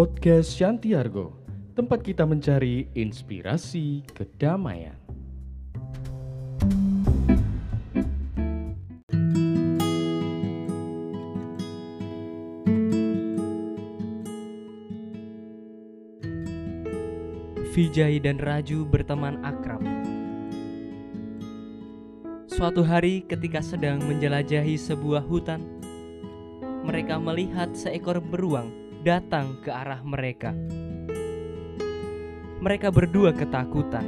Podcast Shantiargo, tempat kita mencari inspirasi kedamaian. Vijay dan Raju berteman akrab. Suatu hari, ketika sedang menjelajahi sebuah hutan, mereka melihat seekor beruang datang ke arah mereka. Mereka berdua ketakutan.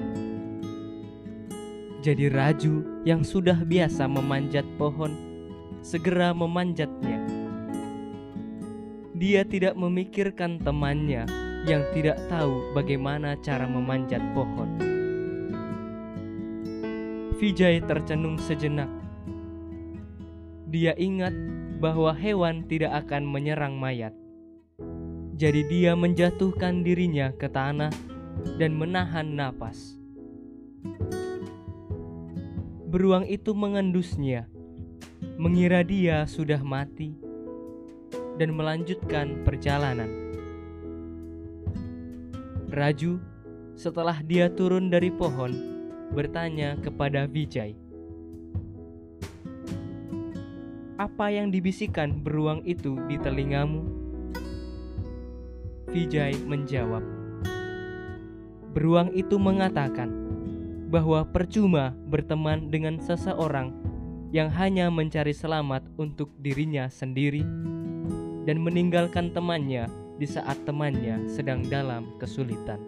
Jadi, Raju yang sudah biasa memanjat pohon segera memanjatnya. Dia tidak memikirkan temannya yang tidak tahu bagaimana cara memanjat pohon. Vijay tercenung sejenak. Dia ingat bahwa hewan tidak akan menyerang mayat. Jadi dia menjatuhkan dirinya ke tanah dan menahan napas. Beruang itu mengendusnya, mengira dia sudah mati, dan melanjutkan perjalanan. Raju, setelah dia turun dari pohon, bertanya kepada Vijay, "Apa yang dibisikkan beruang itu di telingamu?" Vijay menjawab, "Beruang itu mengatakan bahwa percuma berteman dengan seseorang yang hanya mencari selamat untuk dirinya sendiri dan meninggalkan temannya." di saat temannya sedang dalam kesulitan.